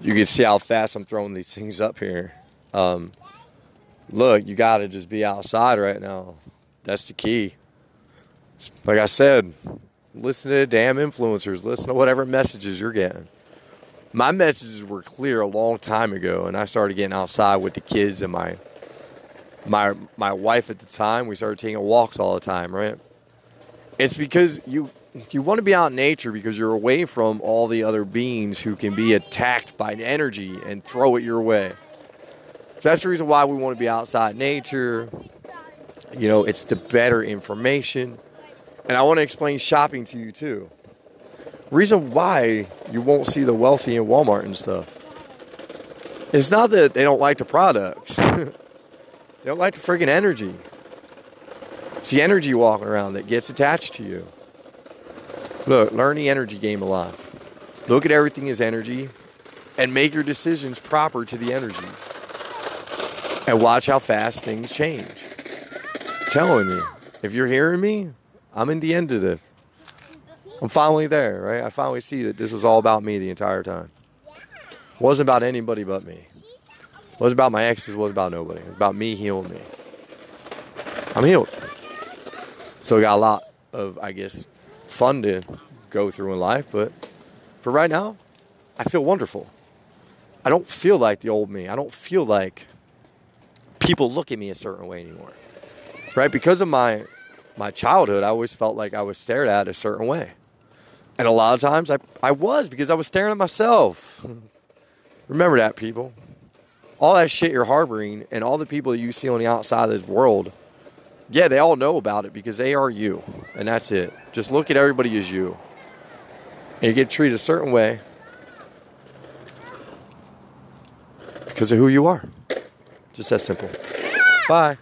You can see how fast I'm throwing these things up here. Um, look, you got to just be outside right now. That's the key. Like I said, listen to damn influencers. Listen to whatever messages you're getting. My messages were clear a long time ago, and I started getting outside with the kids and my my my wife at the time. We started taking walks all the time, right? It's because you you want to be out in nature because you're away from all the other beings who can be attacked by energy and throw it your way. So that's the reason why we want to be outside nature. You know, it's the better information. And I want to explain shopping to you too. Reason why you won't see the wealthy in Walmart and stuff. It's not that they don't like the products. they don't like the friggin' energy. It's the energy walking around that gets attached to you. Look, learn the energy game alive. Look at everything as energy and make your decisions proper to the energies. And watch how fast things change. I'm telling you, if you're hearing me, I'm in the end of it. I'm finally there, right? I finally see that this was all about me the entire time. It wasn't about anybody but me. It wasn't about my exes, it wasn't about nobody. It was about me healing me. I'm healed. So I got a lot of, I guess, fun to go through in life, but for right now, I feel wonderful. I don't feel like the old me. I don't feel like people look at me a certain way anymore. Right? Because of my my childhood, I always felt like I was stared at a certain way. And a lot of times I, I was because I was staring at myself. Remember that, people. All that shit you're harboring and all the people that you see on the outside of this world, yeah, they all know about it because they are you. And that's it. Just look at everybody as you. And you get treated a certain way because of who you are. Just that simple. Bye.